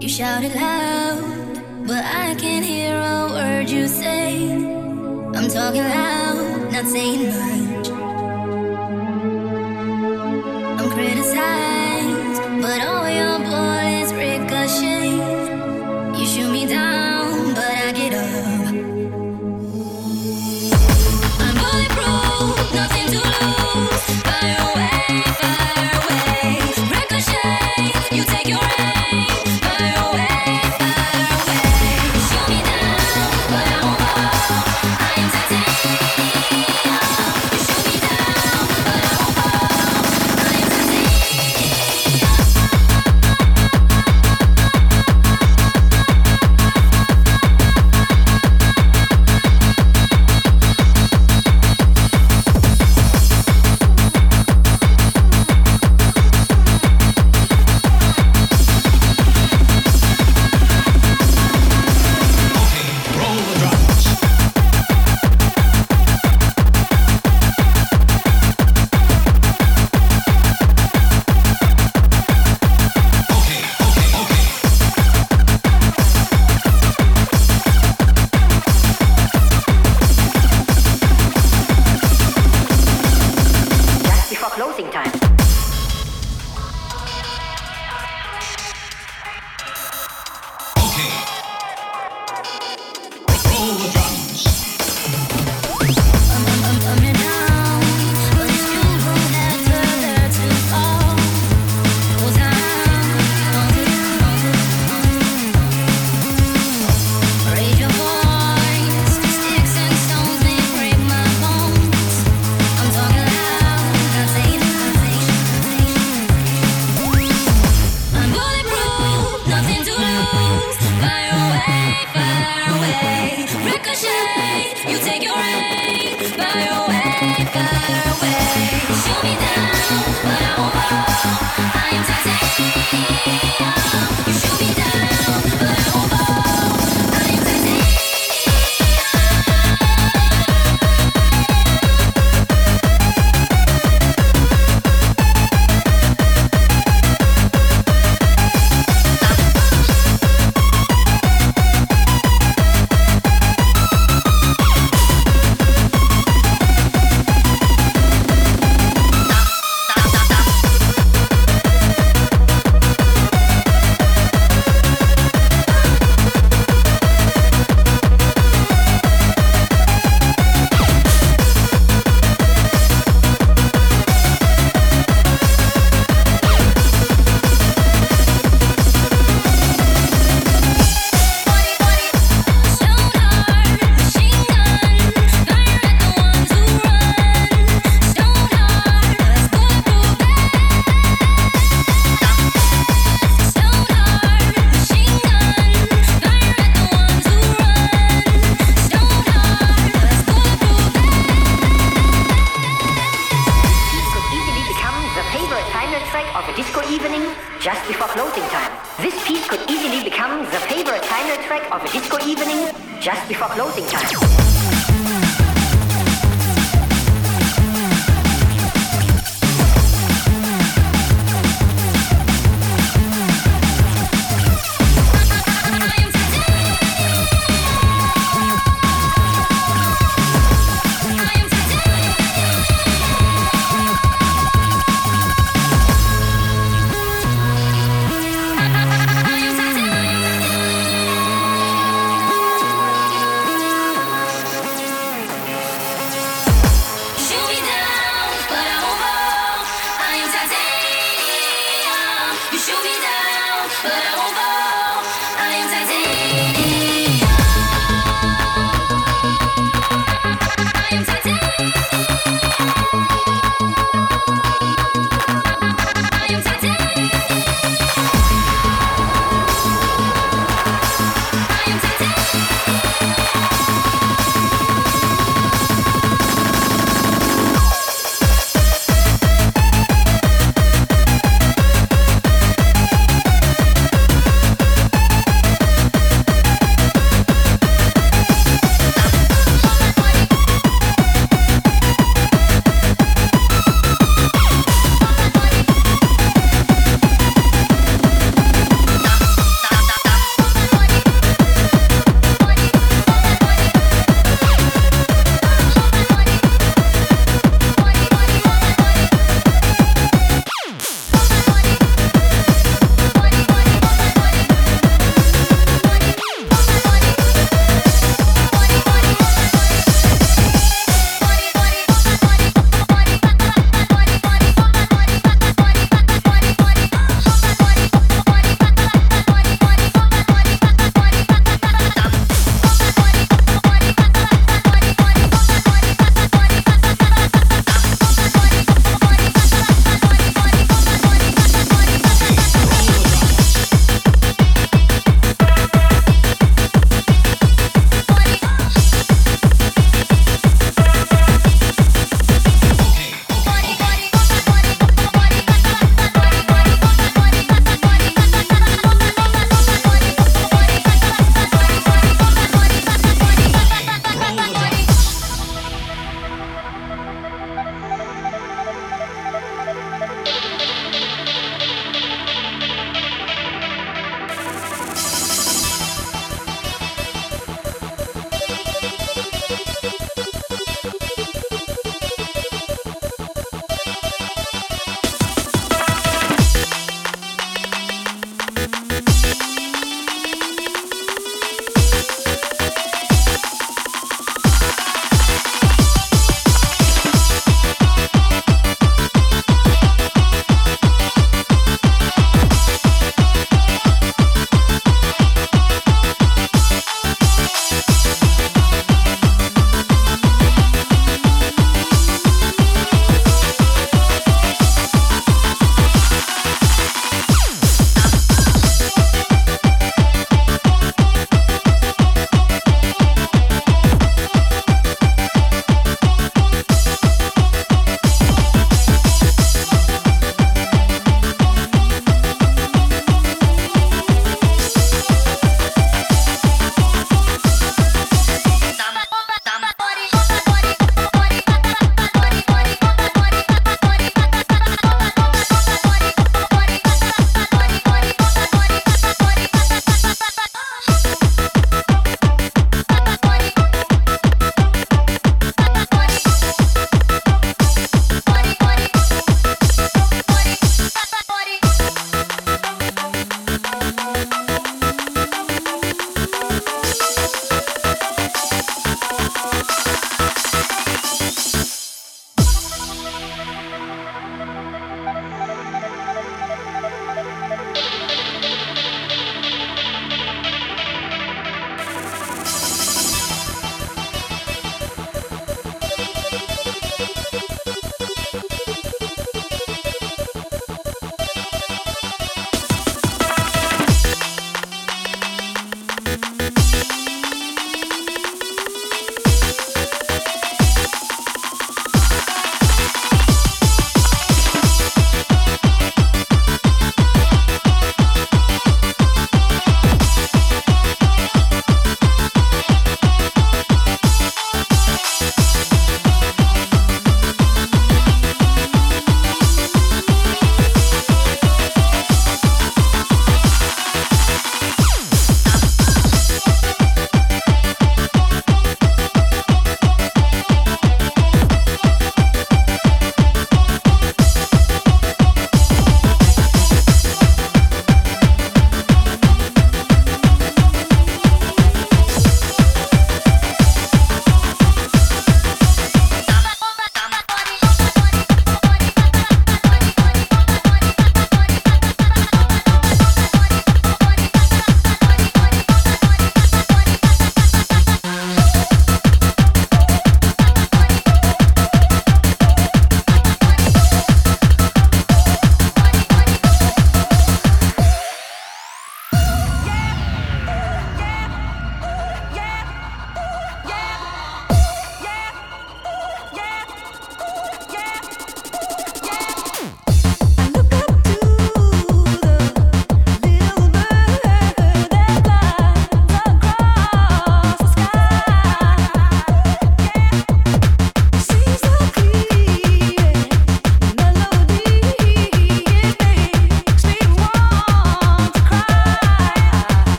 You shouted loud, but I can't hear a word you say. I'm talking loud, not saying much. I'm criticized. You take your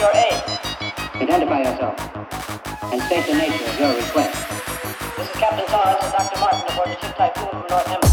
your aid. Identify yourself and state the nature of your request. This is Captain Torres and Dr. Martin aboard the ship Typhoon from North Hemisphere.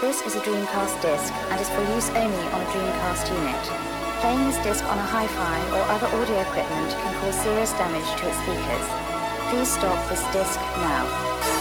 This is a Dreamcast disc and is for use only on a Dreamcast unit. Playing this disc on a hi-fi or other audio equipment can cause serious damage to its speakers. Please stop this disc now.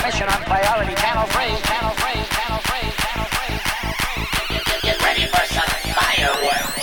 transmission on priority channel three, channel three, channel three, channel three, channel three. Get, ready for some fireworks.